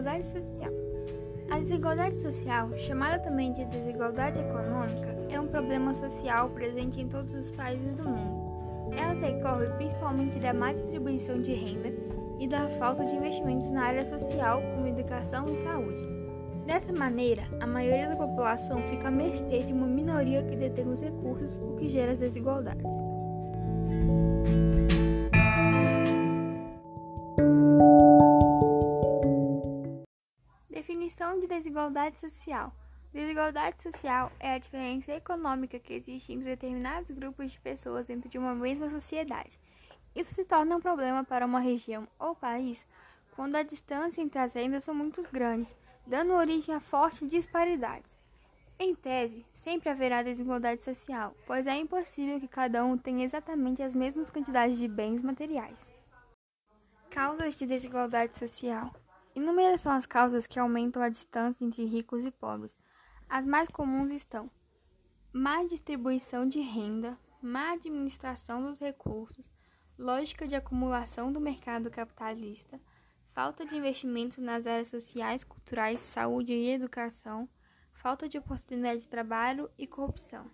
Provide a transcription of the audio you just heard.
Desigualdade social. A desigualdade social, chamada também de desigualdade econômica, é um problema social presente em todos os países do mundo. Ela decorre principalmente da má distribuição de renda e da falta de investimentos na área social, como educação e saúde. Dessa maneira, a maioria da população fica à mercê de uma minoria que detém os recursos, o que gera as desigualdades. Definição de desigualdade social: Desigualdade social é a diferença econômica que existe entre determinados grupos de pessoas dentro de uma mesma sociedade. Isso se torna um problema para uma região ou país quando a distância entre as rendas são muito grandes, dando origem a fortes disparidades. Em tese, sempre haverá desigualdade social, pois é impossível que cada um tenha exatamente as mesmas quantidades de bens materiais. Causas de desigualdade social: Inúmeras são as causas que aumentam a distância entre ricos e pobres. As mais comuns estão: má distribuição de renda, má administração dos recursos, lógica de acumulação do mercado capitalista, falta de investimentos nas áreas sociais, culturais, saúde e educação, falta de oportunidade de trabalho e corrupção.